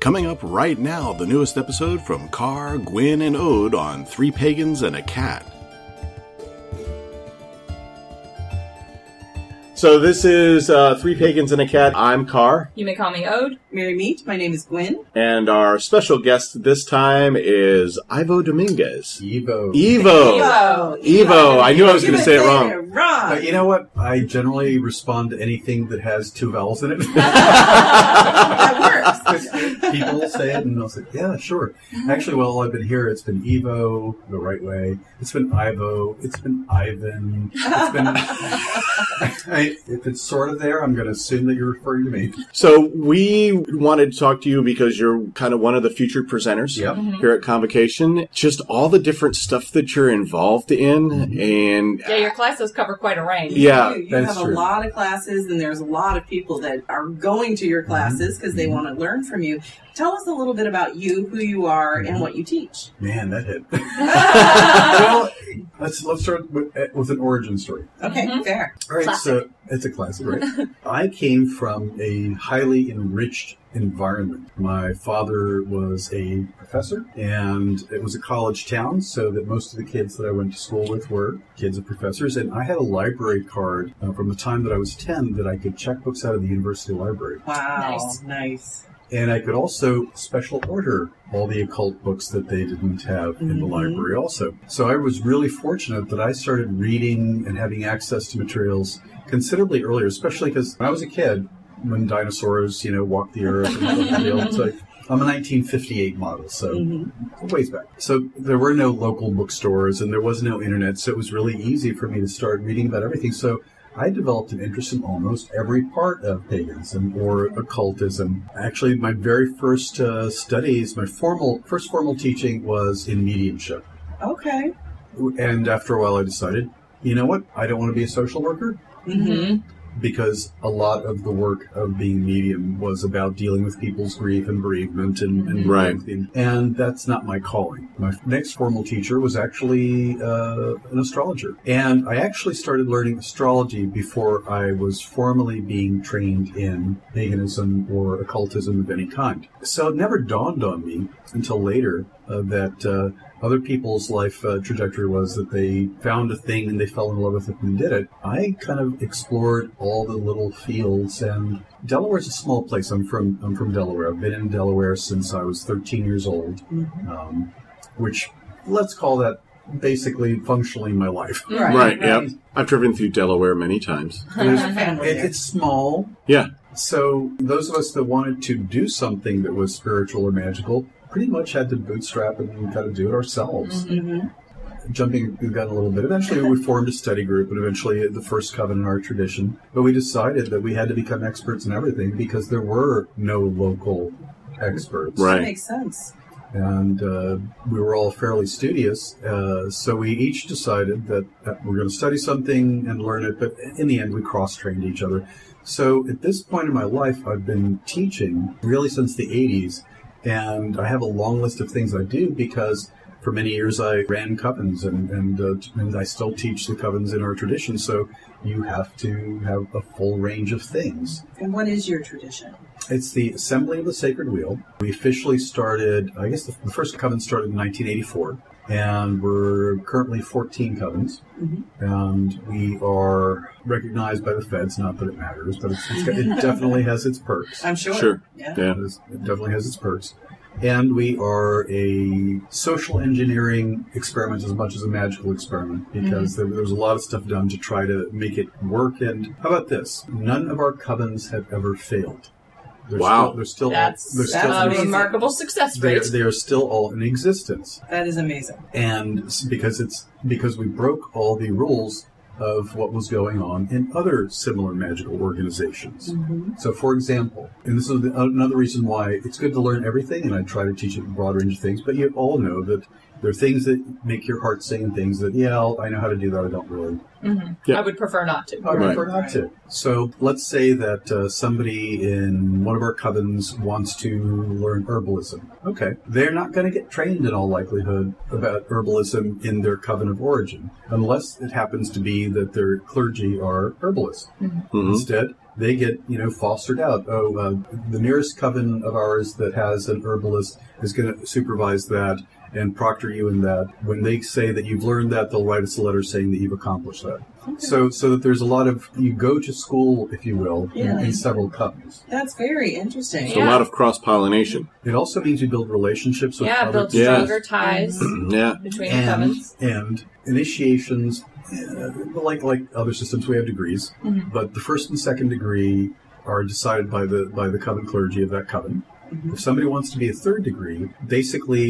Coming up right now, the newest episode from Carr, Gwyn, and Ode on Three Pagans and a Cat. So this is uh, Three Pagans and a Cat. I'm Carr, You may call me Ode. Mary Meet. My name is Gwen. and our special guest this time is Ivo Dominguez. Evo. Evo. Evo. Evo. I knew I was going to say it wrong. wrong. But you know what? I generally respond to anything that has two vowels in it. that works. People say it, and I'll say, "Yeah, sure." Mm-hmm. Actually, while I've been here, it's been Evo the right way. It's been Ivo. It's been Ivan. It's been. I, if it's sort of there, I'm going to assume that you're referring to me. So we wanted to talk to you because you're kind of one of the future presenters Yep. Mm-hmm. here at Convocation. Just all the different stuff that you're involved in, mm-hmm. and Yeah, your classes cover quite a range. yeah, you, you that's have true. a lot of classes, and there's a lot of people that are going to your classes because they want to learn from you. Tell us a little bit about you, who you are, and what you teach. Man, that hit. well, let's let's start with, uh, with an origin story. Okay, Mhm. fair. All right, Classic. so it's a classic, right? I came from a highly enriched environment. My father was a professor, and it was a college town, so that most of the kids that I went to school with were kids of professors. And I had a library card uh, from the time that I was 10 that I could check books out of the university library. Wow, Nice. nice. And I could also special order all the occult books that they didn't have in the Mhm. library also. So I was really fortunate that I started reading and having access to materials considerably earlier, especially because when I was a kid, when dinosaurs, you know, walked the earth and the field, it's like, I'm a 1958 model, so Mhm. ways back. So there were no local bookstores and there was no internet, so it was really easy for me to start reading about everything. So I developed an interest in almost every part of paganism or occultism. Actually, my very first uh, studies, my formal first formal teaching was in mediumship. Okay. And after a while, I decided, you know what? I don't want to be a social worker Mm-hmm. Because a lot of the work of being medium was about dealing with people's grief and bereavement and, and Right. and that's not my calling. My next formal teacher was actually uh, an astrologer, and I actually started learning astrology before I was formally being trained in paganism or occultism of any kind. So it never dawned on me until later uh, that. Uh, other people's life uh, trajectory was that they found a thing and they fell in love with it and did it. I kind of explored all the little fields and Delaware's a small place. I'm from I'm from Delaware. I've been in Delaware since I was 13 years old, um, which let's call that basically functionally my life. Right. right, yep. I've driven through Delaware many times. There's a family It, it's small, Yeah, so those of us that wanted to do something that was spiritual or magical pretty much had to bootstrap and kind of do it ourselves. Mhm. jumping the gun a little bit. Eventually, we formed a study group, and eventually, the first coven in our tradition. But we decided that we had to become experts in everything because there were no local experts. Right. That makes sense. And uh, we were all fairly studious, uh, so we each decided that, that we're going to study something and learn it. But in the end, we cross-trained each other. So at this point in my life, I've been teaching really since the 80s, and I have a long list of things I do because for many years I ran covens, and and, uh, and I still teach the covens in our tradition. So you have to have a full range of things. And what is your tradition? It's the Assembly of the Sacred Wheel. We officially started, I guess the, the first coven started in 1984, and we're currently 14 covens. Mm-hmm. And we are recognized by the feds, not that it matters, but it's, it's, it definitely has its perks. I'm sure. Sure. Yeah. yeah. It definitely has its perks. And we are a social engineering experiment as much as a magical experiment because mm-hmm. there, there was a lot of stuff done to try to make it work. And how about this? None of our covens have ever failed. They're Wow. Still, they're still That's, they're that's still a amazing. remarkable success they, rate. they are still all in existence. That is amazing. And because it's because we broke all the rules of what was going on in other similar magical organizations. Mm-hmm. So, for example, and this is the, another reason why it's good to learn everything, and I try to teach a broad range of things. But you all know that there are things that make your heart sing, and things that yeah, I'll, I know how to do that. I don't really. Yeah. I would prefer not to. I Right. prefer not to. So let's say that uh, somebody in one of our covens wants to learn herbalism. Okay, they're not going to get trained in all likelihood about herbalism in their coven of origin, unless it happens to be that their clergy are herbalists. Mhm. Instead, they get you know fostered out. Oh, uh, the nearest coven of ours that has an herbalist is going to supervise that and proctor you in that. When they say that you've learned that, they'll write us a letter saying that you've accomplished that. So, so that there's a lot of you go to school, if you will, in, Yeah. in several covens. That's very interesting. It's a lot of cross pollination. It also means you build relationships with Yeah, other build Yeah. stronger ties Yeah. between the and, covens. and initiations uh, like like other systems we have degrees but the first and second degree are decided by the by the coven clergy of that coven if somebody wants to be a third degree basically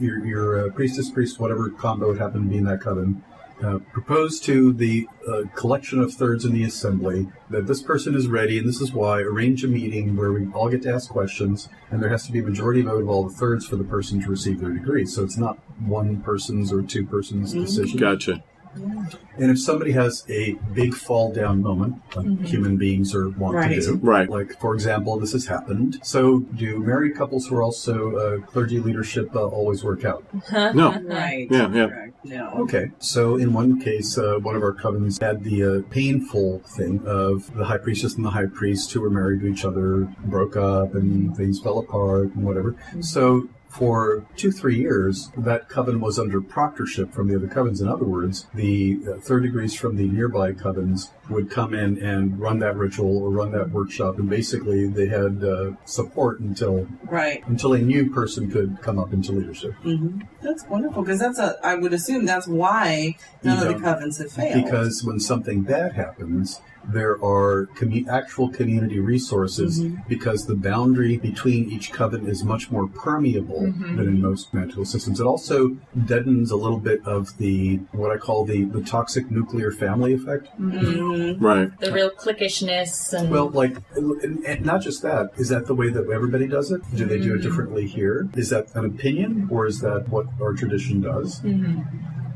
your, your uh, priestess priest whatever combo would happen to be in that coven uh, propose to the uh, collection of thirds in the assembly that this person is ready and this is why arrange a meeting where we all get to ask questions and there has to be a majority vote of all the thirds for the person to receive their degree. So it's not one person's or two persons decision. Gotcha. And if somebody has a big fall down moment, like human beings are wont Right. to do, Right. like for example, this has happened. So, do married couples who are also uh, clergy leadership uh, always work out? No. Right. Yeah, yeah. Correct. No. Okay. So, in one case, uh, one of our covens had the uh, painful thing of the high priestess and the high priest who were married to each other broke up and things fell apart and whatever. So. For two, three years, that coven was under proctorship from the other covens. In other words, the uh, third degrees from the nearby covens would come in and run that ritual or run that workshop, and basically they had uh, support until Right. until a new person could come up into leadership. hmm That's wonderful because that's a. I would assume that's why none You of the covens have failed. Because when something bad happens, there are commu- actual community resources mm-hmm. because the boundary between each coven is much more permeable mm-hmm. than in most magical systems. It also deadens a little bit of the what I call the, the toxic nuclear family effect. Mhm. Right. The real cliquishness and Well, like, and, and not just that. Is that the way that everybody does it? Do they do it mm-hmm. differently here? Is that an opinion, or is that what our tradition does?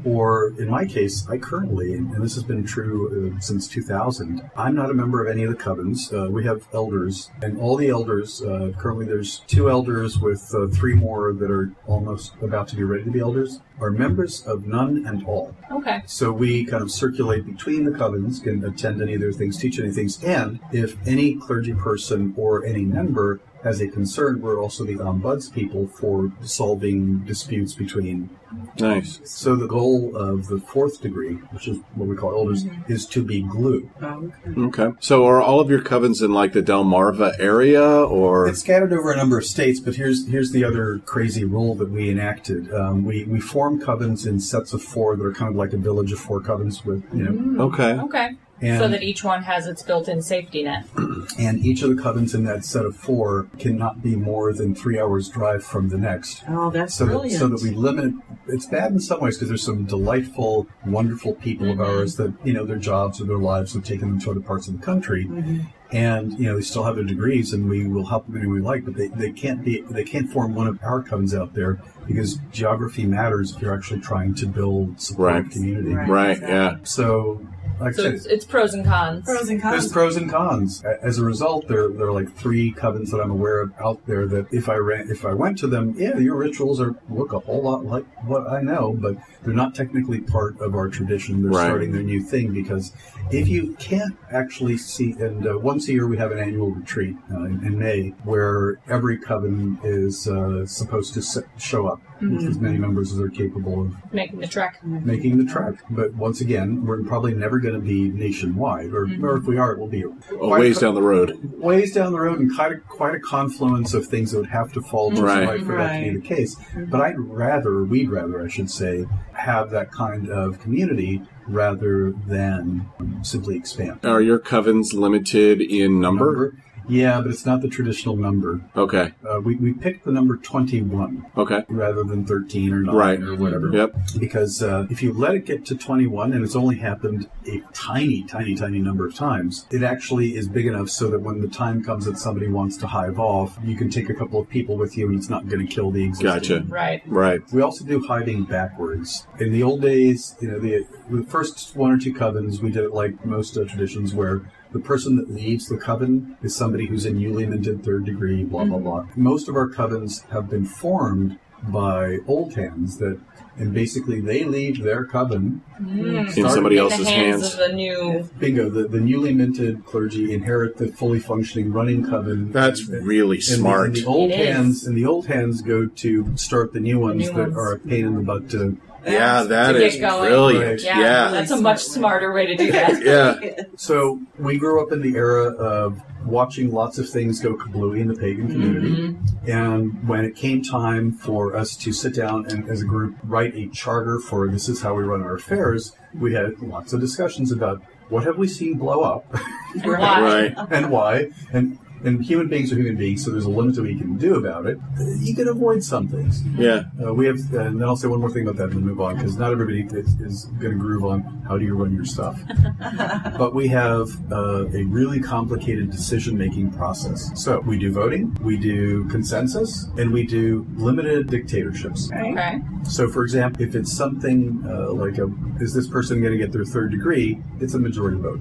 Or in my case, I currently, and this has been true uh, since 2000, I'm not a member of any of the covens. Uh, we have elders, and all the elders, uh, currently there's two elders with uh, three more that are almost about to be ready to be elders, are members of none and all. okay. So we kind of circulate between the covens, can attend any of their things, teach any things, and if any clergy person or any member has a concern, we're also the ombuds people for solving disputes between. Nice. So the goal of the fourth degree, which is what we call elders, is to be glue. Oh, okay. Okay. So are all of your covens in like the Delmarva area or It's scattered over a number of states, but here's here's the other crazy rule that we enacted. Um, we we form covens in sets of four that are kind of like a village of four covens with you know, Okay. Okay. And so that each one has its built-in safety net. and each of the covens in that set of four cannot be more than three hours drive from the next. Oh, that's So that, brilliant. so that we limit. It's bad in some ways because there's some delightful, wonderful people of mm-hmm. ours that you know their jobs or their lives have taken them to other parts of the country, mm-hmm. and you know they still have their degrees, and we will help them any we like. But they, they can't be they can't form one of our covens out there because geography matters if you're actually trying to build supportive Right. community. Right. Right. Yeah. So, like So it's, it's pros and cons. pros and cons. there's pros and cons. As a result, there there are like three covens that I'm aware of out there that if I ran, if I went to them, yeah, your rituals are look a whole lot like what I know, but they're not technically part of our tradition. They're Right. starting their new thing because if you can't actually see, and uh, once a year we have an annual retreat uh, in, in May where every coven is uh, supposed to s- show up with as mm-hmm. many members as are capable of Making the trek. making the trek. But once again, we're probably never going to be nationwide, or, mm-hmm. or if we are, it will be A oh, ways a, down the road. ways down the road, and quite a, quite a confluence of things that would have to fall just Right. right, for that to be the case. Mm-hmm. But I'd rather, we'd rather, I should say, have that kind of community rather than simply expand. Are your covens limited in number? Yeah, but it's not the traditional number. Okay. Uh, we, we picked the number 21 Okay. rather than 13 or 9 Right. or whatever. Yep. because uh, if you let it get to 21 and it's only happened a tiny tiny tiny number of times it actually is big enough so that when the time comes that somebody wants to hive off you can take a couple of people with you and it's not going to kill the existing Gotcha. Right. Right. we also do hiving backwards. In the old days, you know, the, the first one or two covens, we did it like most uh, traditions where the person that leaves the coven is somebody who's in Yulian and did third degree, blah, blah, mm-hmm. blah. Most of our covens have been formed by old hands that, and basically they leave their coven. Mm-hmm. in Start somebody in else's the hands, hands. of the new. Bingo, the, the newly minted clergy inherit the fully functioning running coven. That's And- really and the- smart. And the old It is. hands and the old hands go to start the new ones new that ones. are a pain in the butt to. Yeah, that To is get going. brilliant. Yeah, Yeah. that's a much smarter way to do that. Yeah. So we grew up in the era of watching lots of things go kablooey in the pagan community, mm-hmm. and when it came time for us to sit down and, as a group, write a charter for this is how we run our affairs, we had lots of discussions about what have we seen blow up. And why? Right. and why. And and human beings are human beings, so there's a limit to what you can do about it. You can avoid some things. Yeah. Uh, we have, and then I'll say one more thing about that and then move on, because not everybody is, is going to groove on how do you run your stuff. but we have uh, a really complicated decision-making process. So we do voting, we do consensus, and we do limited dictatorships. Okay. So, for example, if it's something uh, like a, is this person going to get their third degree? It's a majority vote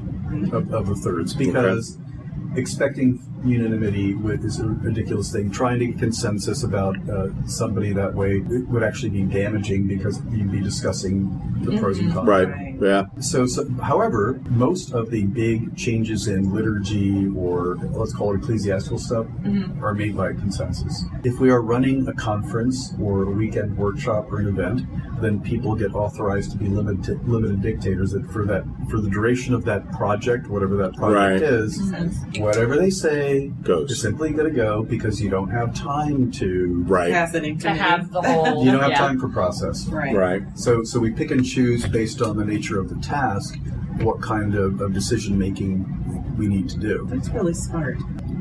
of, of the thirds because expecting unanimity with is a ridiculous thing. Trying to get consensus about uh, somebody that way would actually be damaging because you'd be discussing the pros and cons. Right. Right. Yeah. So, so, however, most of the big changes in liturgy or let's call it ecclesiastical stuff are made by consensus. If we are running a conference or a weekend workshop or an event, then people get authorized to be limited limited dictators that for that for the duration of that project, whatever that project Right. is, whatever they say Goes. is simply going to go because you don't have time to Right. Pass it in To have the whole. you don't have yeah. time for process. Right. Right. So, so we pick and choose based on the nature of the task what kind of, of decision making we need to do. That's really smart.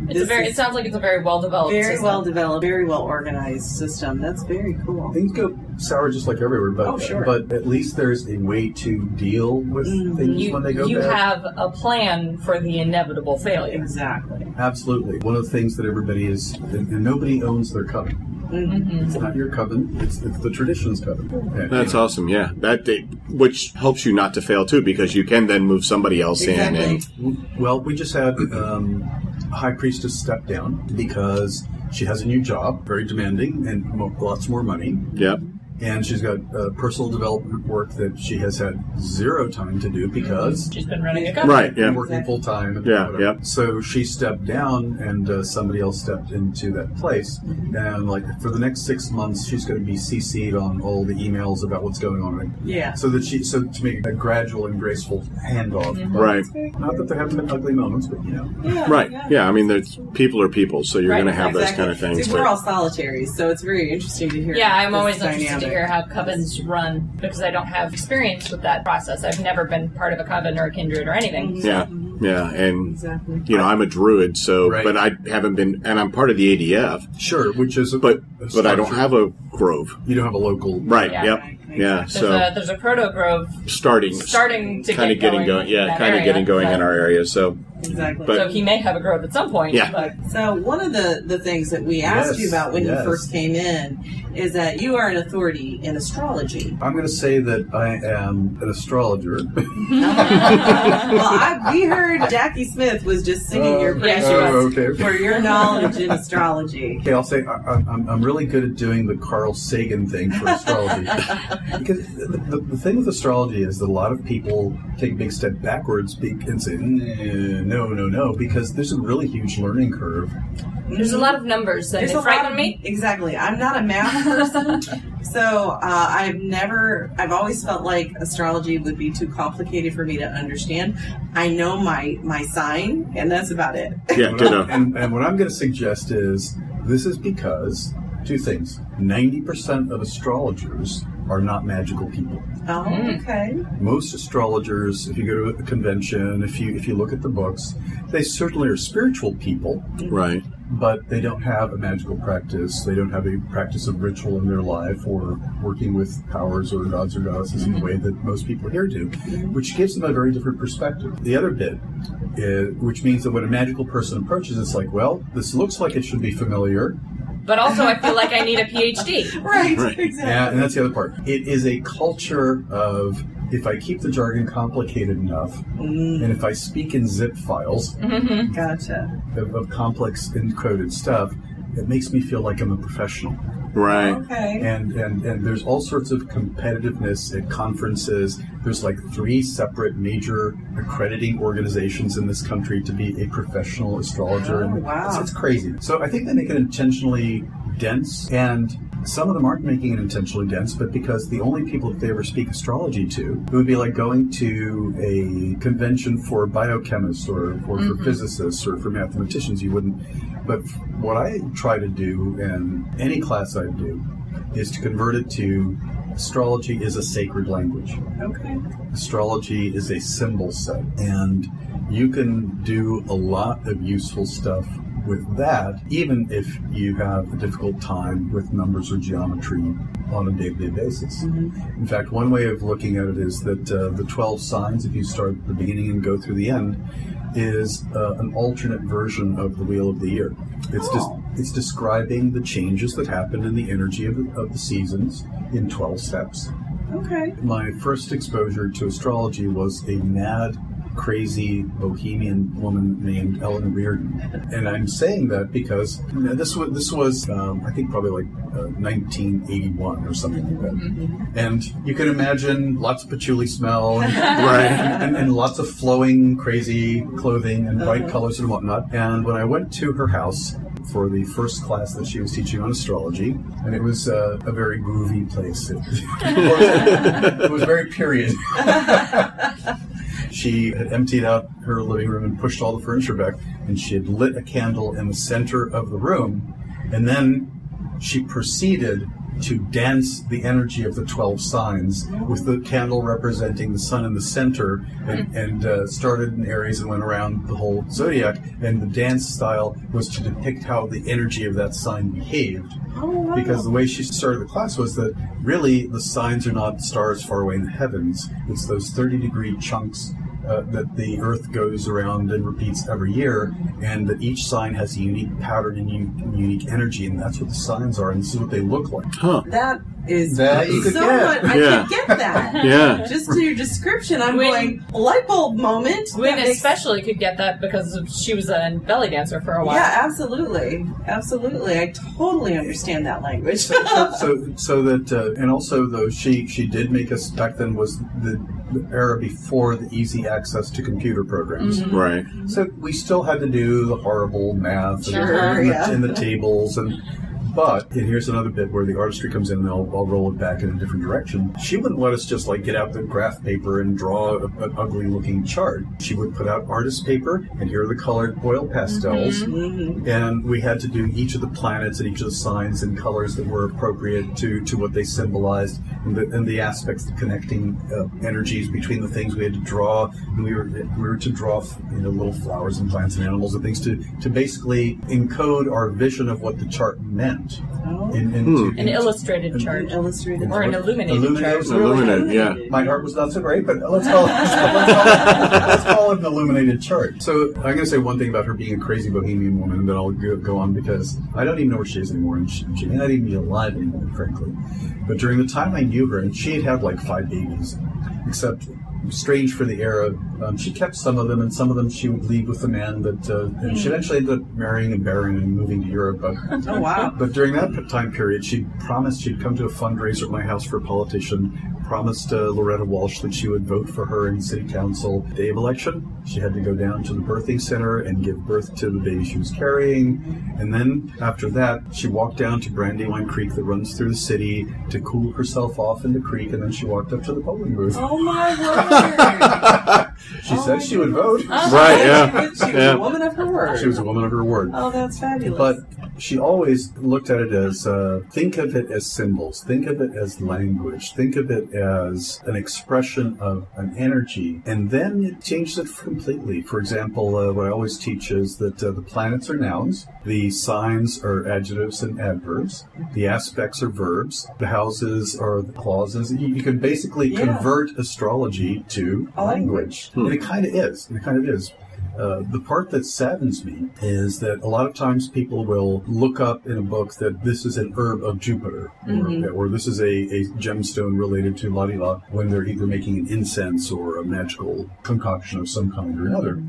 It's a very. It sounds like it's a very well developed. very system. well developed, very well organized system. That's very cool. Things go sour just like everywhere, but Oh, sure. but at least there's a way to deal with Mhm. things You, when they go you bad. have a plan for the inevitable failure. Exactly. Absolutely. One of the things that everybody is, and, and nobody owns their coven. Mm-hmm. It's not your coven; it's, it's the tradition's coven. And- That's awesome. Yeah. That which helps you not to fail too, because you can then move somebody else in. And Well, we just had um, a high priestess step down because she has a new job, very demanding, and lots more money. yep. And she's got uh, personal development work that she has had zero time to do because She's been running a company. Right. Yeah. working Exactly. full time. Yeah, whatever. yeah. So she stepped down, and uh, somebody else stepped into that place. And like for the next six months, she's going to be CC'd on all the emails about what's going on. Right? Yeah. So that she, so to make a gradual and graceful handoff. Mm-hmm. Right. Not that there haven't been ugly moments, but you know. Yeah, Right. Yeah. I mean, there's people are people, so you're Right, going to have those kind of things. See, but- we're all solitaries, so it's very interesting to hear. Yeah, I'm always interested dynamic. to hear how covens run because I don't have experience with that process. I've never been part of a coven or a kindred or anything. Mm-hmm. yeah. Yeah. And Exactly. you know, I'm a druid, so Right. but I haven't been, and I'm part of the ADF, Sure, which is a, but a but I don't have a grove. You don't have a local. Right. Yeah. yep. Right. Yeah. There's So a there's a proto grove starting, starting to kind get of getting going going. Yeah. that Kind of getting going in our area. So Exactly. But- so he may have a grove at some point. Yeah. But So one of the, the things that we asked Yes, you about when yes. you first came in is that you are an authority in astrology. I'm going to say that I am an astrologer. well, I, we heard Jackie Smith was just singing your Uh, praises oh, okay, okay. for your knowledge in astrology. Okay, I'll say I, I'm, I'm really good at doing the Carl Sagan thing for astrology. because the, the, the thing with astrology is that a lot of people take a big step backwards and say, "Nah, no, no, no, because there's a really huge learning curve. there's a lot of numbers and There's they a lot frighten of- me. Exactly. I'm not a math person, so uh, I've never. I've always felt like astrology would be too complicated for me to understand. I know my my sign, and that's about it. yeah, What ditto. And, and what I'm going to suggest is this is because two things 90% of astrologers are not magical people. Oh, mm. okay. most astrologers if you go to a convention if you if you look at the books they certainly are spiritual people. Mm-hmm. Right. but they don't have a magical practice. They don't have a practice of ritual in their life or working with powers or gods or goddesses in the way that most people here do mm-hmm. which gives them a very different perspective. The other bit is, which means that when a magical person approaches it's like well this looks like it should be familiar But also I feel like I need a PhD. Right. Right. Exactly. Yeah, and that's the other part. It is a culture of if I keep the jargon complicated enough, mm-hmm. and if I speak in zip files mm-hmm. Gotcha. of, of complex encoded stuff, it makes me feel like I'm a professional. Right. Okay. and, and and there's all sorts of competitiveness at conferences. There's like three separate major accrediting organizations in this country to be a professional astrologer. Oh, and wow. it's, it's crazy. So I think they make it intentionally dense, and some of them aren't making it intentionally dense, but because the only people that they ever speak astrology to, it would be like going to a convention for biochemists or, or for mm-hmm. physicists or for mathematicians. You wouldn't. But what I try to do in any class I do is to convert it to astrology is a sacred language. Okay. Astrology is a symbol set, and you can do a lot of useful stuff with that, even if you have a difficult time with numbers or geometry on a day-to-day basis. In fact, one way of looking at it is that uh, the 12 signs, if you start at the beginning and go through the end, is uh, an alternate version of the Wheel of the Year. It's just Oh. it's describing the changes that happen in the energy of the, of the seasons in 12 steps. Okay. My first exposure to astrology was a mad, crazy bohemian woman named Ellen Reardon, and I'm saying that because you know, this was this was um, I think probably like uh, 1981 or something like that, and you can imagine lots of patchouli smell, and, Right. and, and lots of flowing, crazy clothing and bright colors and whatnot. And when I went to her house for the first class that she was teaching on astrology, and it was uh, a very groovy place. It, it was very period. she had emptied out her living room and pushed all the furniture back, and she had lit a candle in the center of the room, and then she proceeded to dance the energy of the 12 signs with the candle representing the sun in the center and, and uh, started in Aries and went around the whole zodiac. And the dance style was to depict how the energy of that sign behaved. Oh, wow. Because the way she started the class was that really the signs are not stars far away in the heavens. It's those 30 degree chunks uh, that the Earth goes around and repeats every year, and that each sign has a unique pattern and u- unique energy, and that's what the signs are, and this is what they look like. Huh. That is That you so could get. much. I Yeah. could get that. Yeah. Just to your description, I'm When- going light bulb moment. Gwen That makes- especially could get that because she was a belly dancer for a while. Yeah, absolutely, absolutely. I totally understand that language. so, so, so that, uh, and also though she she did make us back then was the, the era before the easy access to computer programs. Mm-hmm. Right. So we still had to do the horrible math and, Sure, and, yeah. the, and the tables and. But and here's another bit where the artistry comes in, and I'll, I'll roll it back in a different direction. She wouldn't let us just like get out the graph paper and draw a, an ugly-looking chart. She would put out artist paper, and here are the colored oil pastels, Mhm. and we had to do each of the planets and each of the signs and colors that were appropriate to, to what they symbolized and the, and the aspects, the connecting uh, energies between the things we had to draw. And we were we were to draw you know little flowers and plants and animals and things to to basically encode our vision of what the chart meant. Oh. In, into, hmm. An illustrated An chart. illustrated Or an illuminated Illuminated, chart. Illuminated, yeah. My heart was not so great, but let's call it, let's call, it, let's call it an illuminated chart. So I'm going to say one thing about her being a crazy bohemian woman, and then I'll go, go on because I don't even know where she is anymore, and she, she may not even be alive anymore, frankly. But during the time I knew her, and she had had like five babies, except strange for the era, um, she kept some of them, and some of them she would leave with the man that, uh, and she eventually ended up marrying a baron and moving to Europe. But Oh wow. but during that time period, she promised she'd come to a fundraiser at my house for a politician. Promised uh, Loretta Walsh that she would vote for her in city council. Day of election, she had to go down to the birthing center and give birth to the baby she was carrying. And then after that, she walked down to Brandywine Creek that runs through the city to cool herself off in the creek. And then she walked up to the polling booth. Oh my word. She Oh said she would vote. Right, yeah. She was Yeah. a woman of her word. She was a woman of her word. Oh, that's fabulous. But she always looked at it as uh, think of it as symbols, think of it as language, think of it as an expression of an energy, and then it changes it completely. For example, uh, what I always teach is that uh, the planets are nouns, the signs are adjectives and adverbs, the aspects are verbs, the houses are the clauses. You, you can basically Yeah. convert astrology to language, language. and it kind of is. It kind of is. Uh, the part that saddens me is that a lot of times people will look up in a book that this is an herb of Jupiter, or, or this is a, a gemstone related to la la, when they're either making an incense or a magical concoction of some kind or another.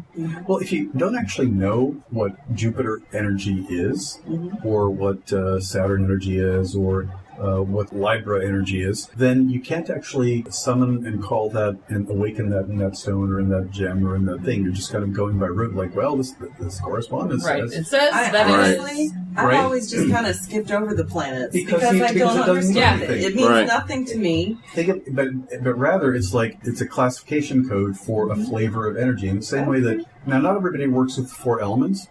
Well, if you don't actually know what Jupiter energy is, or what uh, Saturn energy is, or uh, what Libra energy is, then you can't actually summon and call that and awaken that in that stone or in that gem or in that thing. You're just kind of going by rote, like, well, this this correspondence Right. says. It says I that it is. honestly, I've Right. always just kind of skipped over the planets Because because, I don't it understand it. It means Right. nothing to me. Think of, but but rather, it's like it's a classification code for a flavor of energy. In the same way that now, not everybody works with the four elements,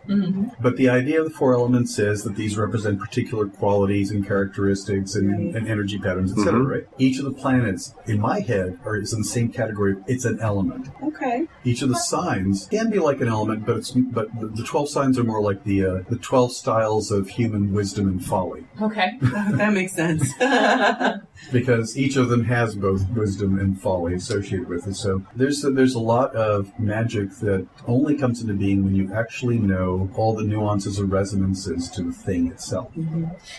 but the idea of the four elements is that these represent particular qualities and characteristics and, Right. and energy patterns, etc. Right? Each of the planets, in my head, are is in the same category. It's an element. Okay. Each of the signs can be like an element, but it's but the, the twelve signs are more like the uh, the twelve styles of human wisdom and folly. Okay. that makes sense. because each of them has both wisdom and folly associated with it. So there's a, there's a lot of magic that only comes into being when you actually know all the nuances or resonances to the thing itself.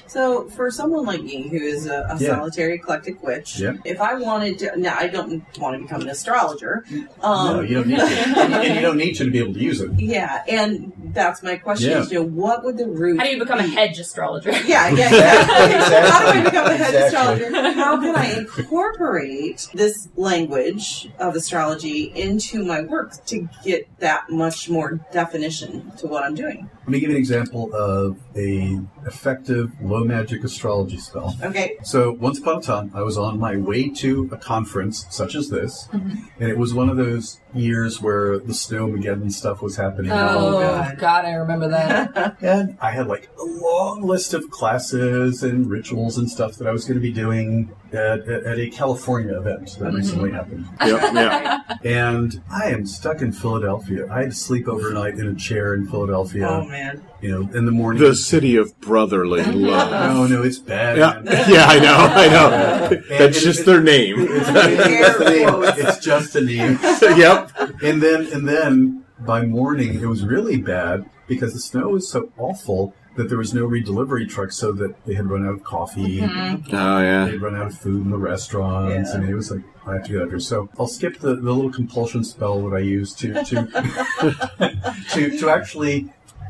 so, for someone like me who is a, a Yeah. solitary eclectic witch, Yeah. if I wanted to, now I don't want to become an astrologer. Um, no, you don't need to, and, and you don't need to to be able to use it. Yeah, and that's my question: Yeah. is you know, what would the root? How do you become a hedge astrologer? Yeah, yeah, exactly. Exactly. How do I become a hedge Exactly. astrologer? How can I incorporate this language of astrology into my work to get that much more definition to what I'm doing? Let me give you an example of a effective low magic astrology spell. Okay. So once upon a time, I was on my way to a conference such as this, mm-hmm. and it was one of those years where the snowmageddon stuff was happening. Oh, God. God. I remember that. And I had like a long list of classes and rituals and stuff that I was going to be doing at, at, at a California event that mm-hmm. recently happened. Yep, yeah. And I am stuck in Philadelphia. I had to sleep overnight in a chair in Philadelphia. Oh man. You know, in the morning. The city of brotherly love. no, no, it's bad. Yeah, yeah, I know, I know. And That's it- just it- their name. It's, it's, the name. it's just a name. yep. And then, and then by morning, it was really bad because the snow was so awful that there was no redelivery truck, so that they had run out of coffee. Mm-hmm. Oh yeah. They'd run out of food in the restaurants, Yeah. and it was like I have to get out of here. So I'll skip the, the little compulsion spell that I use to to to to actually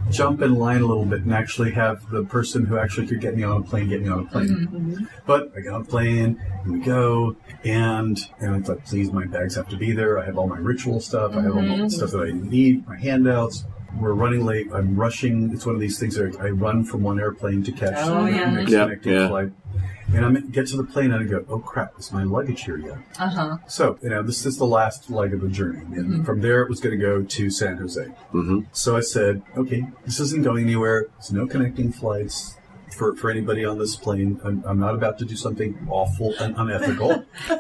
jump in line a little bit and actually have the person who actually could get me on a plane get me on a plane. Mm-hmm. But I got on a plane and we go and and it's like, please, my bags have to be there. I have all my ritual stuff. I have all the mm-hmm. stuff that I need, my handouts. We're running late. I'm rushing. It's one of these things where I run from one airplane to catch Oh, the yeah. next Yeah, connecting yeah. flight. And I get to the plane and I go, oh crap, is my luggage here yet? Uh huh. So, you know, this is the last leg of the journey. And from there, it was going to go to San Jose. Mm-hmm. So I said, okay, this isn't going anywhere. There's no connecting flights for, for anybody on this plane. I'm, I'm not about to do something awful and unethical.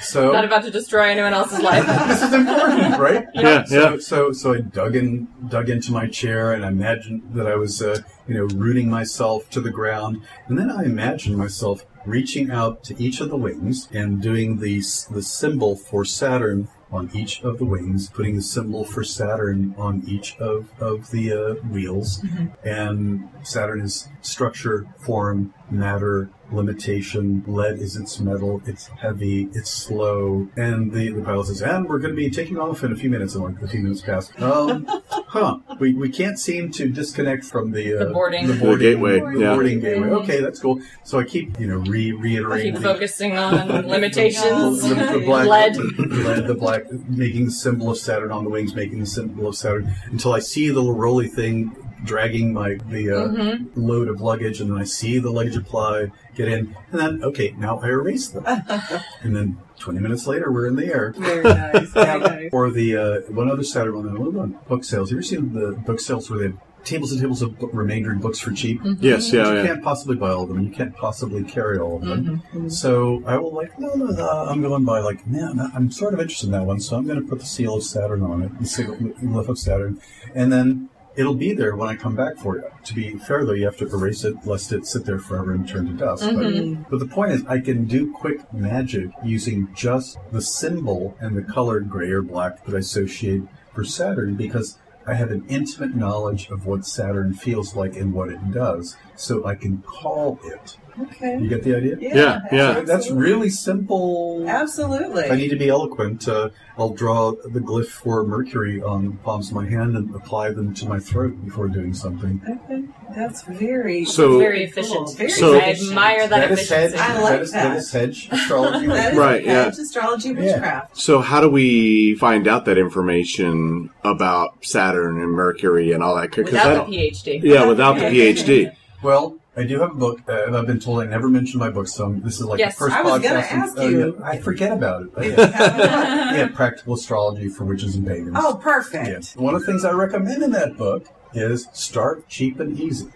so Not about to destroy anyone else's life. this is important, right? Yeah, So, yeah. so, so I dug in, dug into my chair, and I imagined that I was, uh, you know, rooting myself to the ground, and then I imagined myself reaching out to each of the wings and doing the the symbol for Saturn on each of the wings, putting the symbol for Saturn on each of of the uh, wheels, and Saturn is structure, form, matter, limitation. Lead is its metal. It's heavy. It's slow. And the, the pilot says, and we're going to be taking off in a few minutes. And like, a few minutes pass. Um, huh. We, we can't seem to disconnect from the, uh, The boarding. the The gateway, The yeah. boarding gateway. Okay, that's cool. So I keep, you know, re reiterating. Keep the- focusing on limitations. the, the black Lead. lead, the black, making the symbol of Saturn on the wings, making the symbol of Saturn until I see the little rolly thing dragging my the uh, Mm-hmm. load of luggage, and then I see the luggage apply, get in, and then okay, now I erase them, and then 20 minutes later we're in the air. Very nice. Very nice. Or the uh, one other Saturn one, one on book sales. You ever seen the book sales where they have tables and tables of book, remaindered books for cheap? Yes, yeah, you yeah. can't possibly buy all of them. You can't possibly carry all of them. So I will like, no, no, no. I'm going by like, man, I'm sort of interested in that one. So I'm going to put the seal of Saturn on it, the seal of Saturn, and then it'll be there when I come back for you. To be fair, though, you have to erase it lest it sit there forever and turn to dust. But, mm-hmm. but the point is, I can do quick magic using just the symbol and the colored gray or black that I associate for Saturn because I have an intimate knowledge of what Saturn feels like and what it does, so I can call it. Okay. You get the idea? Yeah, yeah. So that's really simple. Absolutely. If I need to be eloquent, uh, I'll draw the glyph for Mercury on the palms of my hand and apply them to my throat before doing something. Okay. That's very So- Very cool. efficient. Very So- I admire that, is hedge. efficiency. I like that is, that that. is hedge astrology. That is Right, yeah. astrology witchcraft. So how do we find out that information about Saturn and Mercury and all that? 'Cause Without that- the PhD. yeah, without the PhD. Well, I do have a book, uh, and I've been told I never mention my book, so this is like Yes, the first I was podcast. gonna and- ask oh, you. yeah, I forget about it. Oh, yeah. yeah, practical astrology for witches and pagans. oh, Yeah. perfect. One of the things I recommend in that book is start cheap and easy.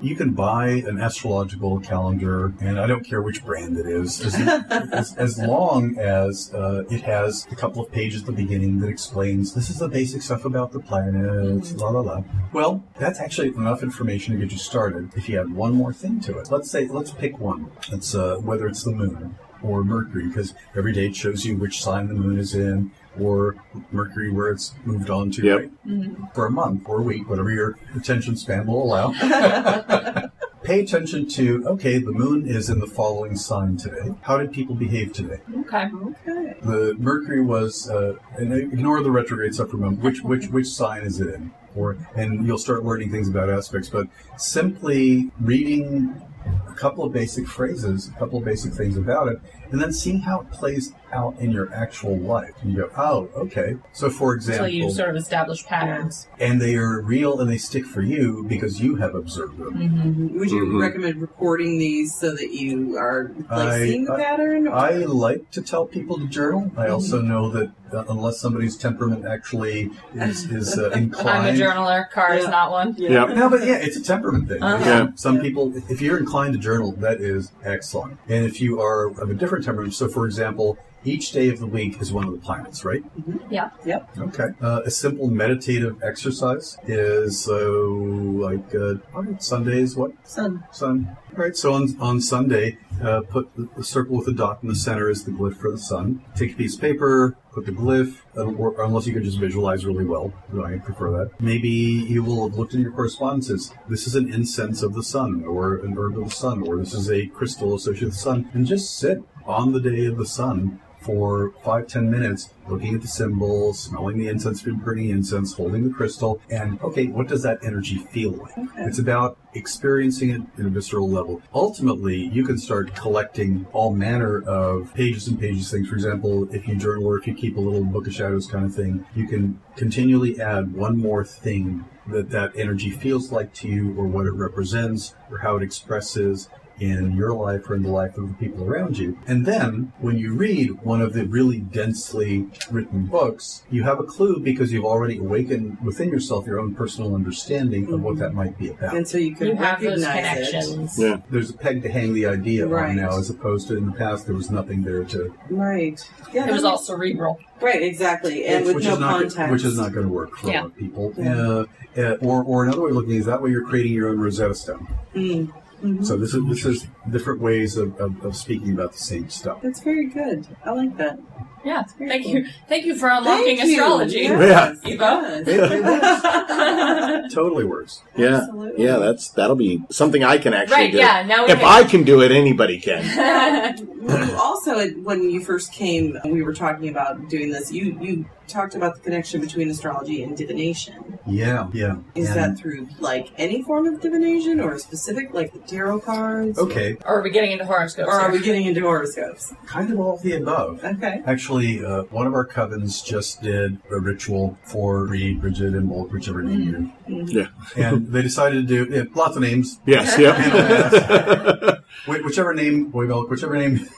You can buy an astrological calendar, and I don't care which brand it is, as, as, as long as uh, it has a couple of pages at the beginning that explains this is the basic stuff about the planets, la la la. Well, that's actually enough information to get you started. If you add one more thing to it, let's say let's pick one. It's uh, whether it's the moon or Mercury, because every day it shows you which sign the moon is in, or Mercury where it's moved on to Yep. right? for a month or a week, whatever your attention span will allow. Pay attention to, okay, the moon is in the following sign today. How did people behave today? Okay. Okay. The Mercury was, uh, and ignore the retrograde stuff for a moment. Which, which, which sign is it in? Or, and you'll start learning things about aspects, but simply reading a couple of basic phrases, a couple of basic things about it, and then seeing how it plays out in your actual life. And you go, oh, okay. So, for example, Until you sort of establish patterns. and they are real and they stick for you because you have observed them. Would you Mhm. recommend recording these so that you are like I- seeing the I- pattern? I like to tell people to journal. I also know that uh, unless somebody's temperament actually is, is uh, I'm a journaler. Carr is not one. Yeah. No, but yeah, it's a temperament thing. Uh-huh. Yeah. Some people, if you're inclined to journal, that is excellent. And if you are of a different temperament, so for example, each day of the week is one of the planets, right? Yeah. Yep. Okay. Uh, a simple meditative exercise is uh, like uh, all right, Sundays. What Sun. sun? All right. So on on Sunday, uh, put the, circle with a dot in the center is the glyph for the sun. Take a piece of paper, put the glyph, or, unless you can just visualize really well. I prefer that. Maybe you will have looked in your correspondences. This is an incense of the sun, or an herb of the sun, or this is a crystal associated with the sun, and just sit on the day of the sun for five ten minutes looking at the symbols smelling the incense burning incense holding the crystal and okay what does that energy feel like? It's about experiencing it in a visceral level. Ultimately you can start collecting all manner of pages and pages of things. For example if you journal or if you keep a little book of shadows kind of thing you can continually add one more thing that that energy feels like to you or what it represents or how it expresses in your life or in the life of the people around you. And then when you read one of the really densely written books, you have a clue because you've already awakened within yourself your own personal understanding of what that might be about. And so you can You have those recognize it. connections. Yeah. There's a peg to hang the idea Right. on now as opposed to in the past there was nothing there to Right. Yeah. It was all cerebral. right. Exactly. And with which no is not context. which is not going to work for Yeah. people. Yeah. Uh, uh, or or another way of looking at it is that way you're creating your own Rosetta Stone. Mm. So mm-hmm. this is this is different ways of, of, of speaking about the same stuff. That's very good. I like that. Yeah. Thank cool. you. Thank you for unlocking Thank you. astrology. Yes. You go. Yes. It, it works. totally works. Yeah. Absolutely. Yeah, that's that'll be something I can actually Right, do. yeah, now if can- I can do it, anybody can. Well, also, when you first came, we were talking about doing this. You you talked about the connection between astrology and divination. Yeah, yeah. Is And- that through like any form of divination, or specific, like the tarot cards? okay? Or are we getting into horoscopes? Or are we getting into horoscopes? Kind of all of the above. Okay. Actually, uh, one of our covens just did a ritual for Reed, Bridget, Imbolc, whichever name mm-hmm. you. Mm-hmm. yeah. And they decided to do yeah, lots of names. Yes. Yep. Uh, wh- Whichever name, Oimelc, whichever name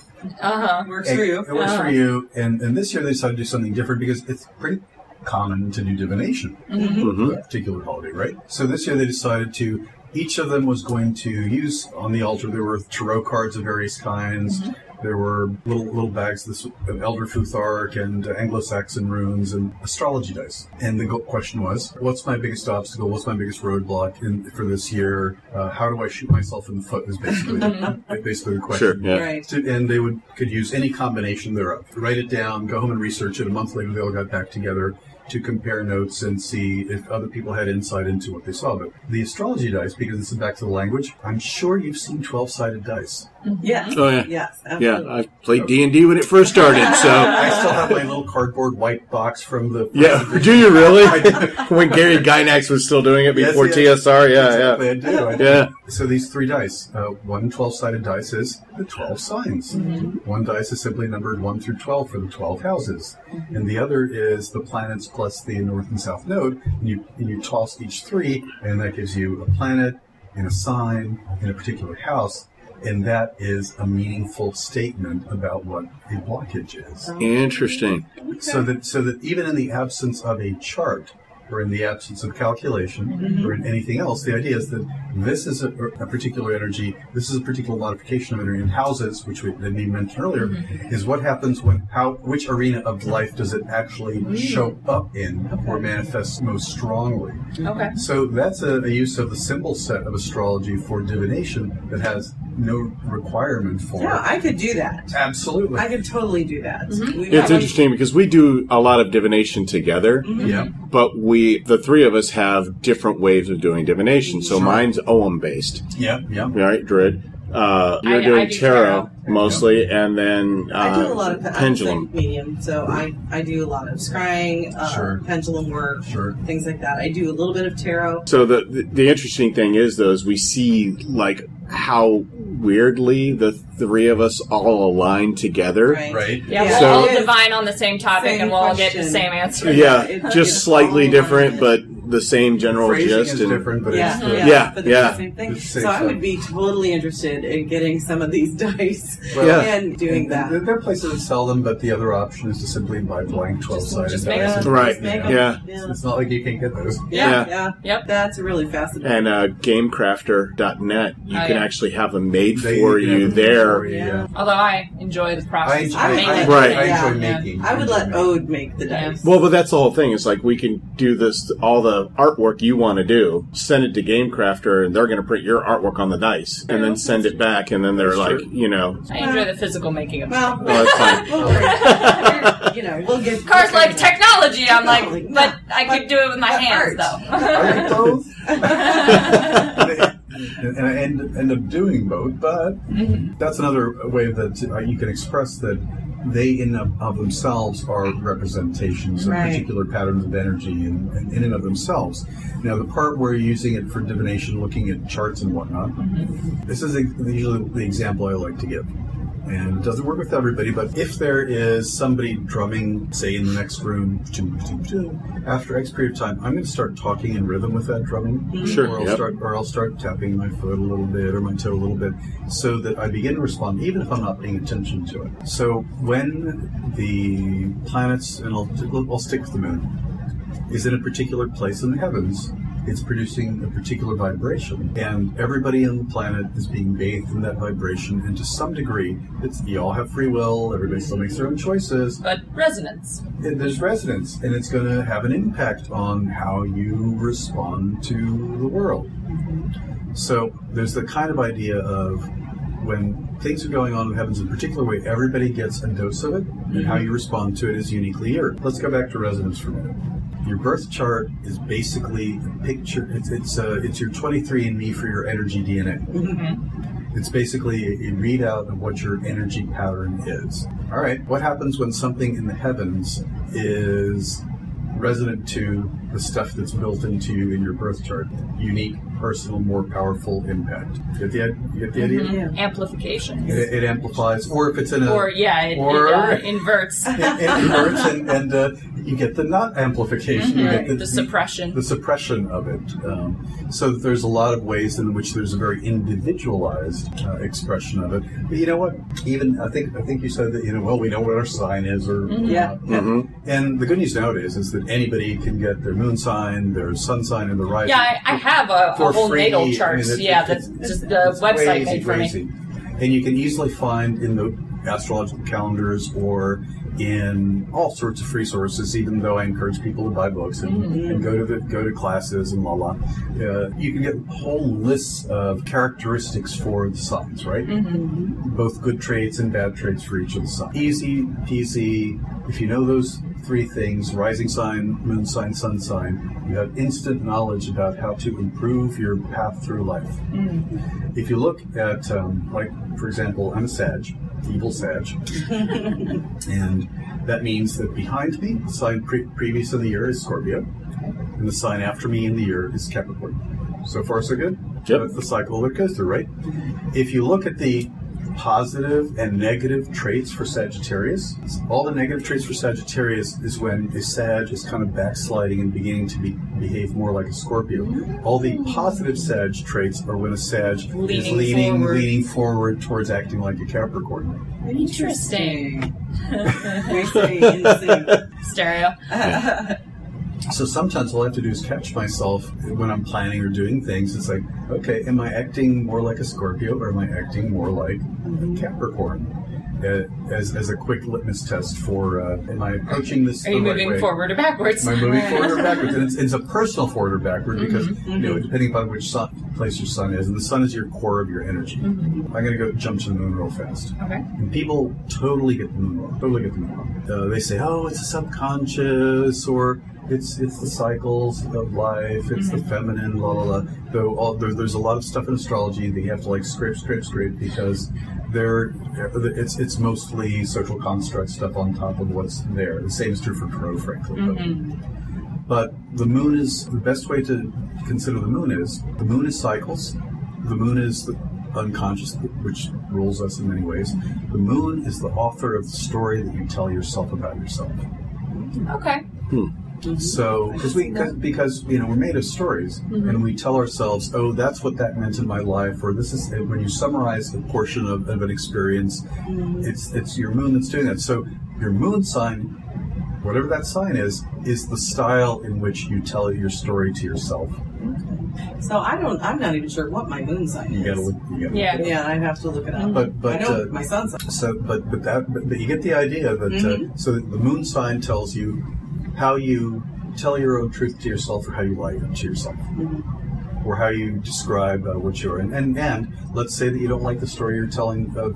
Uh-huh. Works for you. It works for Uh-huh. you. And, and this year they decided to do something different because it's pretty common to do divination Mhm. for a particular holiday, right? So this year they decided to, each of them was going to use on the altar, there were tarot cards of various kinds, there were little little bags this of Elder Futhark and uh, Anglo-Saxon runes and astrology dice. And the question was, what's my biggest obstacle? What's my biggest roadblock in, for this year? Uh, how do I shoot myself in the foot? Is basically basically the question. Sure, yeah. Right. To- and they would could use any combination thereof. Write it down, go home and research it. A month later, they all got back together to compare notes and see if other people had insight into what they saw. But the astrology dice, because this is back to the language, I'm sure you've seen 12 sided dice. Mm-hmm. Yes. Oh, yeah. Yes. Yeah, I played D and D when it first started. So I still have my little cardboard white box from the. yeah, do you really? when Gary Gygax was still doing it before yes. TSR, yeah, Exactly, yeah. I do. I do. Yeah. So these three dice, uh, one 12-sided dice is the 12 signs. Mm-hmm. One dice is simply numbered 1 through 12 for the 12 houses. Mm-hmm. And the other is the planets plus the north and south node. And you, and you toss each three, and that gives you a planet and a sign in a particular house. And that is a meaningful statement about what a blockage is. Interesting. So that so that even in the absence of a chart or in the absence of calculation mm-hmm. or in anything else, the idea is that this is a, a particular energy, this is a particular modification of energy. And houses, which we that we mentioned earlier, mm-hmm. is what happens when how which arena of life does it actually mm. show up in or manifest most strongly. Okay. So that's a, a use of the symbol set of astrology for divination that has no requirement for Yeah, I could do that. Absolutely. I could totally do that. Mm-hmm. It's interesting because we do a lot of divination together, yeah. Mm-hmm. but we, the three of us, have different ways of doing divination. So Sure. mine's Ogham based, Yeah. Yeah. right, Druid? Uh, you're I- I doing do tarot, tarot. mostly, and then uh, I do a lot of I'm pendulum. medium, so I, I do a lot of scrying, uh, Sure. pendulum work, Sure. things like that. I do a little bit of tarot. So the, the the interesting thing is, though, is we see like how weirdly the three of us all align together. Right. Right. Yeah, Yeah. we'll So- all divine on the same topic Same and we'll all get the same answer. Yeah, It- just slightly different, but the same general Phrasing gist. is and- different, but Yeah, it's yeah, the, Yeah, but yeah. the same thing. The same So I would be totally interested in getting some of these dice Yeah. and doing that. There are places that sell them, but the other option is to simply buy blank twelve-sided just make dice. them. Right. Just make 'em. Yeah. yeah. It's not like you can't get those. Yeah, Yeah. yeah. Yep. That's really fascinating. and uh, GameCrafter.net, you Oh, can yeah. actually have them made They- for you there. for you, Yeah. Although I enjoy the I process. enjoy, I- I- Right. I enjoy Yeah. making. I would let. Ode make the dice. Well, but that's the whole thing. It's like we can do this, all the artwork you want to do, send it to GameCrafter, and they're going to print your artwork on the dice, and then send it back, and then they're That's like, true. you know, I enjoy the physical making of well, well, that's fine. you know, we'll get Carr's like technology. I'm like, Technology, but. I could do it with my But hands art. though. Both. and I end, end up doing both, but that's another way that uh, you can express that they in of, of themselves are representations of Right. particular patterns of energy in, in, and of themselves. Now, the part where you're using it for divination, looking at charts and whatnot, mm-hmm. this is usually the example I like to give. And it doesn't work with everybody, but if there is somebody drumming, say in the next room, toom, toom, toom, after X period of time, I'm going to start talking in rhythm with that drumming. Mm-hmm. Sure, Or I'll, yep. start, or I'll start tapping my foot a little bit or my toe a little bit so that I begin to respond, even if I'm not paying attention to it. So when the planets, and I'll, I'll stick with the moon, is in a particular place in the heavens, it's producing a particular vibration. And everybody on the planet is being bathed in that vibration. And to some degree, it's, you all have free will, everybody still makes their own choices. But resonance. And there's resonance, and it's going to have an impact on how you respond to the world. So there's the kind of idea of when things are going on in the heavens in a particular way, everybody gets a dose of it, and how mm-hmm. you respond to it is uniquely yours. Let's go back to resonance for a minute. Your birth chart is basically a picture. It's it's uh, it's your 23andMe for your energy DNA. It's basically a, a readout of what your energy pattern is. All right, what happens when something in the heavens is resonant to the stuff that's built into you in your birth chart? Unique, personal, more powerful impact. Get the, you get the idea? Yeah. Amplifications. It, it amplifies, or if it's in a Or yeah, it, Or- it uh, inverts. it, it inverts and, and uh, you get the not amplification. You get the suppression. the suppression of it. Um, so there's a lot of ways in which there's a very individualized uh, expression of it. But you know what? Even I think I think you said that you know well we know what our sign is or Yeah. uh, and the good news nowadays is that anybody can get their moon sign, their sun sign, and the rising. Yeah, I, I have a, for whole free. natal I mean, it- yeah, it- that's it's- just the website crazy, made for crazy. me. And you can easily find in the astrological calendars or in all sorts of free sources. Even though I encourage people to buy books and, and go to the go to classes and la la, uh, you can get whole lists of characteristics for the signs, right? Both good traits and bad traits for each of the signs. Easy peasy. If you know those three things rising sign, moon sign, sun sign you have instant knowledge about how to improve your path through life. If you look at, um, like, for example, I'm a Sag, evil Sag, and that means that behind me, the sign pre- previous in the year is Scorpio, and the sign after me in the year is Capricorn. So far, so good? Yep. That's the cycle that goes through, right? If you look at the positive and negative traits for Sagittarius, all the negative traits for Sagittarius is when a Sag is kind of backsliding and beginning to be, behave more like a Scorpio. All the positive Sag traits are when a Sag is Leaning leaning, forward. leaning forward towards acting like a Capricorn. Interesting. We say insane. Stereo. So sometimes all I have to do is catch myself when I'm planning or doing things. It's like, okay, am I acting more like a Scorpio or am I acting more like a Capricorn? As, as a quick litmus test for, uh, am I approaching this Are the you right moving way? forward or backwards? Am I moving forward or backwards? And it's, it's a personal forward or backward because, Mm-hmm. you know, depending upon which sun, place your sun is, and the sun is your core of your energy. Mm-hmm. I'm going to go jump to the moon real fast. Okay. And people totally get the moon wrong. Totally get the moon wrong. Uh, they say, "Oh, it's a subconscious," or "It's it's the cycles of life. It's the feminine." La la la. Though all, there, there's a lot of stuff in astrology that you have to like scrape, scrape, scrape because they're uh, it's it's mostly social construct stuff on top of what's there. The same is true for tarot, frankly. But, mm-hmm. but the moon is the best way to consider the moon is the moon is cycles. The moon is the unconscious, which rules us in many ways. The moon is the author of the story that you tell yourself about yourself. Okay. Hmm. Mm-hmm. So, because we, cause, because you know, we're made of stories, and mm-hmm. we tell ourselves, "Oh, that's what that meant in my life," or "This is." Eh, when you summarize a portion of, of an experience, mm-hmm. it's it's your moon that's doing that. So, your moon sign, whatever that sign is, is the style in which you tell your story to yourself. So I don't. I'm not even sure what my moon sign is. You gotta look. You gotta Yeah. Yeah, I'd have to look it up. But but I know uh, my sun sign. So, but but that but, but you get the idea that uh, so the moon sign tells you how you tell your own truth to yourself, or how you lie to yourself, or how you describe uh, what you're. And, and and let's say that you don't like the story you're telling uh,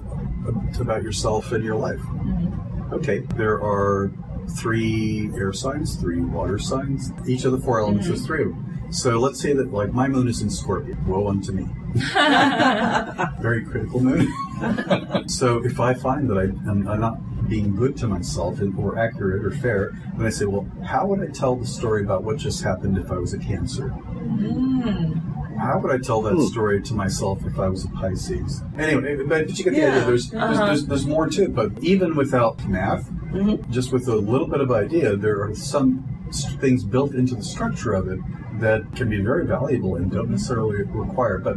uh, about yourself and your life. Okay, there are three air signs, three water signs. Each of the four elements is three of them. So let's say that like my moon is in Scorpio. Woe unto me. Very critical moon. so if I find that I am I'm not being good to myself and- or accurate or fair, then I say, well, how would I tell the story about what just happened if I was a Cancer? Hmm. How would I tell that hmm. story to myself if I was a Pisces? Anyway, eh, but, but you get the Yeah. idea. There's, there's, uh-huh. there's there's more to it. But even without math, mm-hmm. just with a little bit of idea, there are some things built into the structure of it that can be very valuable and don't necessarily require. But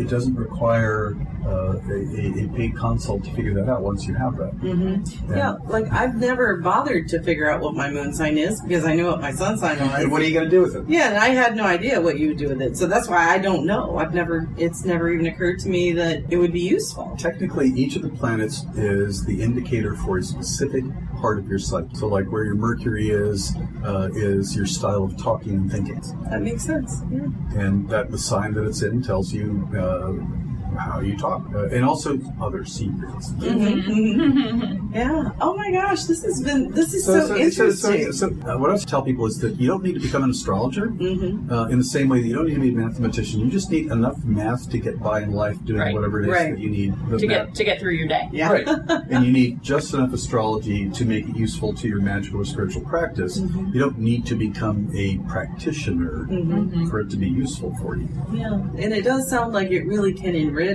it doesn't require uh, a, a, paid consult to figure that out once you have that. Mm-hmm. Yeah, like I've never bothered to figure out what my moon sign is because I know what my sun sign was. And what are you going to do with it? Yeah, and I had no idea what you would do with it. So that's why I don't know. I've never, it's never even occurred to me that it would be useful. Technically, each of the planets is the indicator for a specific part of your cycle. So, like where your Mercury is, uh, is your style of talking and thinking, That makes sense. Yeah. and that the sign that it's in tells you uh, how you talk, uh, and also other secrets. Yeah. Oh my gosh, this has been, this is so, interesting. so, uh, what I tell people is that you don't need to become an astrologer Mm-hmm. uh, in the same way that you don't need to be a mathematician. You just need enough math to get by in life doing Right. whatever it is Right. that you need. To math- get to get through your day. yeah. Right. and you need just enough astrology to make it useful to your magical or spiritual practice. Mm-hmm. You don't need to become a practitioner Mm-hmm. for it to be useful for you. Yeah. And it does sound like it really can enrich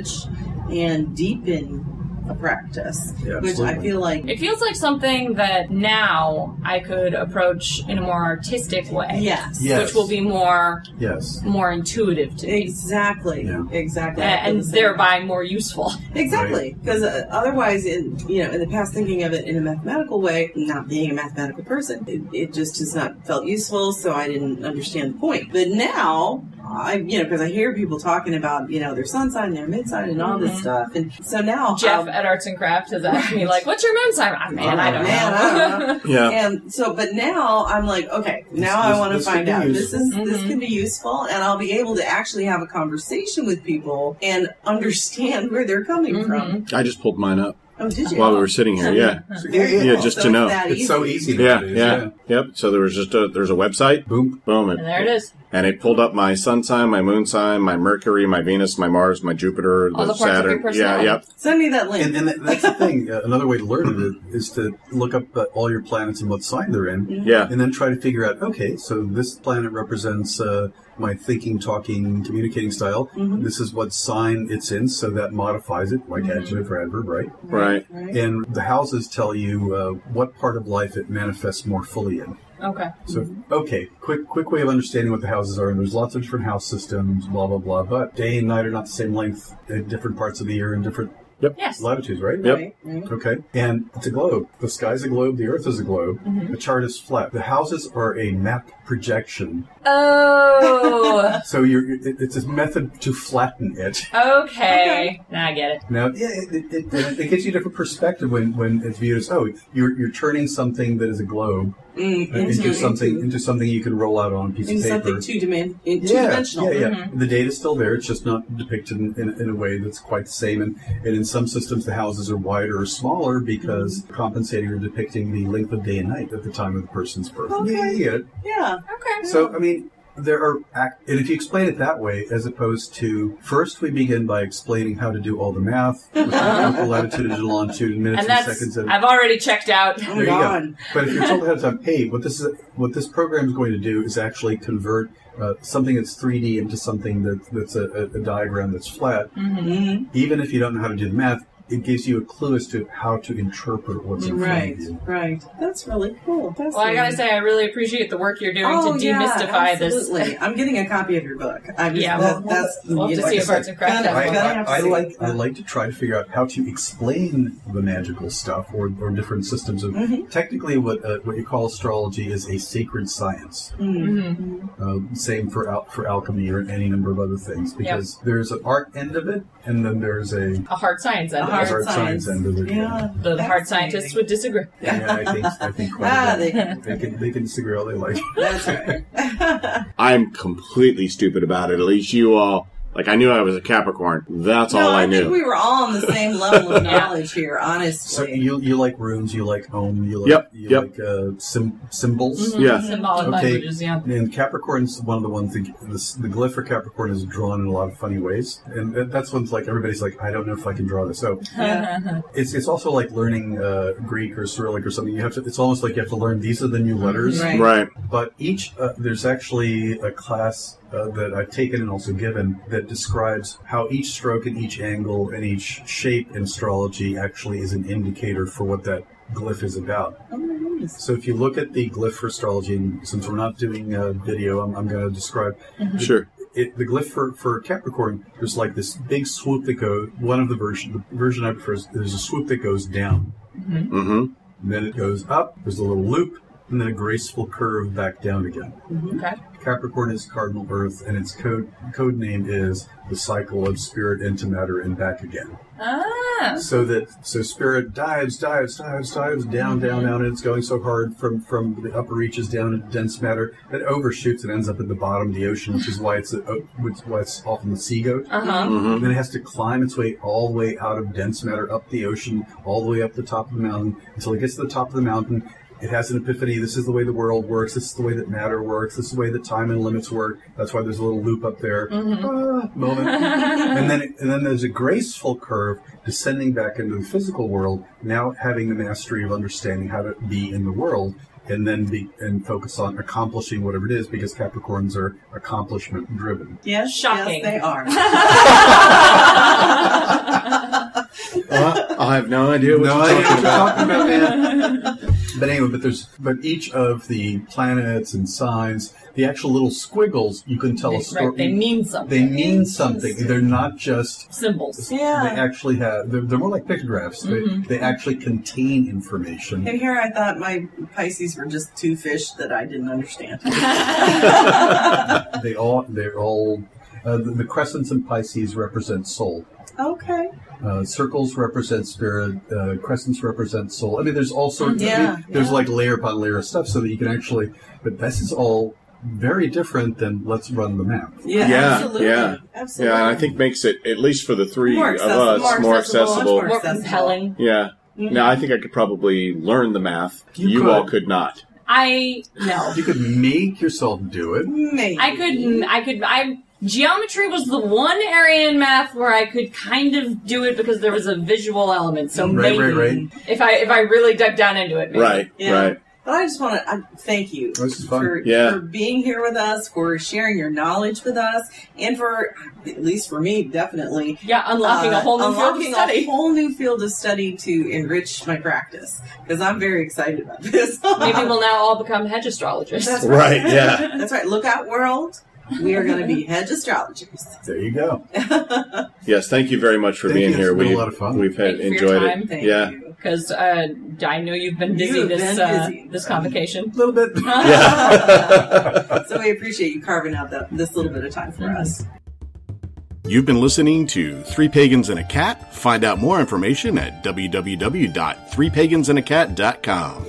and deepen a practice, Yeah, which I feel like, It feels like something that now I could approach in a more artistic way. yes. Yes. Which will be more Yes. more intuitive to me. Exactly. Yeah. Exactly. a- I and the same. thereby more useful. Exactly, because uh, otherwise, in you know, in the past, thinking of it in a mathematical way, not being a mathematical person, it, it just has not felt useful. So I didn't understand the point. But now, I, you know, because I hear people talking about, you know, their sun sign, their mid sign, and all this Mhm. stuff. And so now, Jeff um, at Arts and Craft has asked me like, "What's your moon sign?" Ah, man, I don't Man, know. I don't know. Yeah. And so, but now I'm like, okay, now This- I want to find could be out. This is useful. this can be useful, and I'll be able to actually have a conversation with people and understand where they're coming Mhm. from. I just pulled mine up Oh, did you? while we were sitting here. Yeah. So, Yeah, just So to know. It's so easy Yeah. nowadays. Yeah. Yep. So there was just a there's a website. Boom. Boom. And And, there it is. And it pulled up my sun sign, my moon sign, my Mercury, my Venus, my Mars, my Jupiter, All the parts of Saturn. your yeah. personality. Yep. Send me that link. And, and that- that's the thing. Uh, another way to learn it is to look up uh, all your planets and what sign they're in, Yeah. and then try to figure out. Okay, so this planet represents uh, my thinking, talking, communicating style. Mhm. This is what sign it's in, so that modifies it, like Mhm. adjective or adverb, right? Right. Right. And the houses tell you uh, what part of life it manifests more fully in. Okay. So, okay, quick quick way of understanding what the houses are. And there's lots of different house systems, blah blah blah. But day and night are not the same length in different parts of the year and different Yes. latitudes, right? Yep. Right, right. Okay, and it's a globe. The sky's a globe. The Earth is a globe. Mhm. The chart is flat. The houses are a map projection. Oh. So you're, it, it's a method to flatten it. okay. Now I get it. Now, yeah, it, it, it, it gives you a different perspective when, when it's viewed as, oh, you're, you're turning something that is a globe Mm, into, something into, into something you can roll out on a piece into of paper. something two dimen- in- two yeah, dimensional. yeah, yeah. Mhm. The data's still there. It's just not depicted in, in, in a way that's quite the same. And, and in some systems, the houses are wider or smaller because Mm-hmm. compensating or depicting the length of day and night at the time of the person's birth. Okay. Yeah, you get it. Yeah. Okay. So, I mean, there are, act- and if you explain it that way, as opposed to first we begin by explaining how to do all the math, with the latitude and longitude, and minutes and and, that's seconds. And, I've already checked out. There my you God. go. But if you're told ahead of time, hey, what this is, what this program is going to do is actually convert uh, something that's 3D into something that, that's a, a, a diagram that's flat. Mhm. Even if you don't know how to do the math, it gives you a clue as to how to interpret what's in Right, front of you. right. That's really cool. That's Well, I gotta say, I really appreciate the work you're doing oh, to yeah, demystify this. absolutely. I'm getting a copy of your book. I just, Yeah, that, we'll- that's we'll have to see if I Arts and Crafts gotta- I, one. gotta have I, I like. I like to try to figure out how to explain the magical stuff or, or different systems of Mhm. technically what uh, what you call astrology is a sacred science. Mm. Mhm. Uh, same for al- for alchemy or any number of other things because there's an art end of it and then there's a A hard science end. A of hard hard science. science end of it. Yeah. The hard Fascinating. scientists would disagree. Yeah, I think I think quite Ah, they, They can they can disagree all they like. that's right. I'm completely stupid about it. At least you all, like, I knew I was a Capricorn. That's no, all I, I, knew. think we were all on the same level of knowledge here, So honestly. you you like runes, you like Ogham, you like Yep, you yep. like uh, sim- symbols. Mhm. Yeah. Symbolic Okay. languages, yeah. And Capricorn's one of the ones that the, the glyph for Capricorn is drawn in a lot of funny ways, and that's one's like everybody's like, I don't know if I can draw this. So Yeah. it's it's also like learning uh, Greek or Cyrillic or something. You have to. It's almost like you have to learn these are the new letters. Right. right. But each uh, there's actually a class uh, that I've taken and also given that describes how each stroke and each angle and each shape in astrology actually is an indicator for what that glyph is about. Oh my goodness. So if you look at the glyph for astrology, and since we're not doing a video, I'm, I'm going to describe Sure. it, the glyph for, for Capricorn. There's like this big swoop that goes. One of the version, the version I prefer is there's a swoop that goes down, Mm-hmm. and then it goes up. There's a little loop, and then a graceful curve back down again. Okay. Capricorn is cardinal Earth, and its code code name is the cycle of spirit into matter and back again. Ah. So that so spirit dives, dives, dives, dives down, down, down, and it's going so hard from from the upper reaches down into dense matter that it overshoots and ends up at the bottom of the ocean, which is why it's a, which is why it's often the sea goat. Uh huh. Mm-hmm. And then it has to climb its way all the way out of dense matter up the ocean, all the way up the top of the mountain until it gets to the top of the mountain. It has an epiphany. This is the way the world works. This is the way that matter works. This is the way that time and limits work. That's why there's a little loop up there. Ah, moment. and then, and then there's a graceful curve descending back into the physical world. Now having the mastery of understanding how to be in the world, and then be and focus on accomplishing whatever it is, because Capricorns are accomplishment driven. Yes, Shocking. yes, they are. Uh, I have no idea what No you're idea talking what you're about. talking about, man. But anyway, but there's but each of the planets and signs, the actual little squiggles, you can tell They, a story. right, they mean something. They mean something. They're not just Symbols. Yeah. They actually have. They're, they're more like pictographs. Mm-hmm. They, they actually contain information. And here I thought my Pisces were just two fish that I didn't understand. they all. They're all. Uh, the, the crescents and Pisces represent soul. okay. Uh, circles represent spirit. Uh, crescents represent soul. I mean, there's all sorts. Yeah, Of, there's yeah. like layer upon layer of stuff, so that you can actually. But this is all very different than let's run the map. Yeah, Yeah, absolutely. yeah. Absolutely. Yeah, I think makes it at least for the three of us more more accessible, much accessible. more More compelling. Yeah. Mm-hmm. Now I think I could probably learn the math. You You, could. all could not. I no. You could make yourself do it. Maybe. I could. I could. I geometry was the one area in math where I could kind of do it because there was a visual element. So Right, maybe right, right. if I if I really dug down into it, maybe. Right. Yeah. Right. But I just want to um, thank you This is fun. for, Yeah. for being here with us, for sharing your knowledge with us, and for, at least for me, definitely, Yeah, unlocking a uh, whole new field of unlocking study. a whole new field of study to enrich my practice. Because I'm very excited about this. Maybe we'll now all become hedge astrologists. That's Right. Yeah. That's right. Look out, world. We are going to be hedge astrologers. There you go. Yes. Thank you very much for Thank being you. here. It's been a we, lot of fun. We've had Thank you for your enjoyed it. Thank yeah. you. Because uh, I know you've been busy You've this been uh, busy. this convocation. A little bit. Yeah. So we appreciate you carving out that, this little bit of time for us. You've been listening to Three Pagans and a Cat. Find out more information at www.threepagansandacat.com.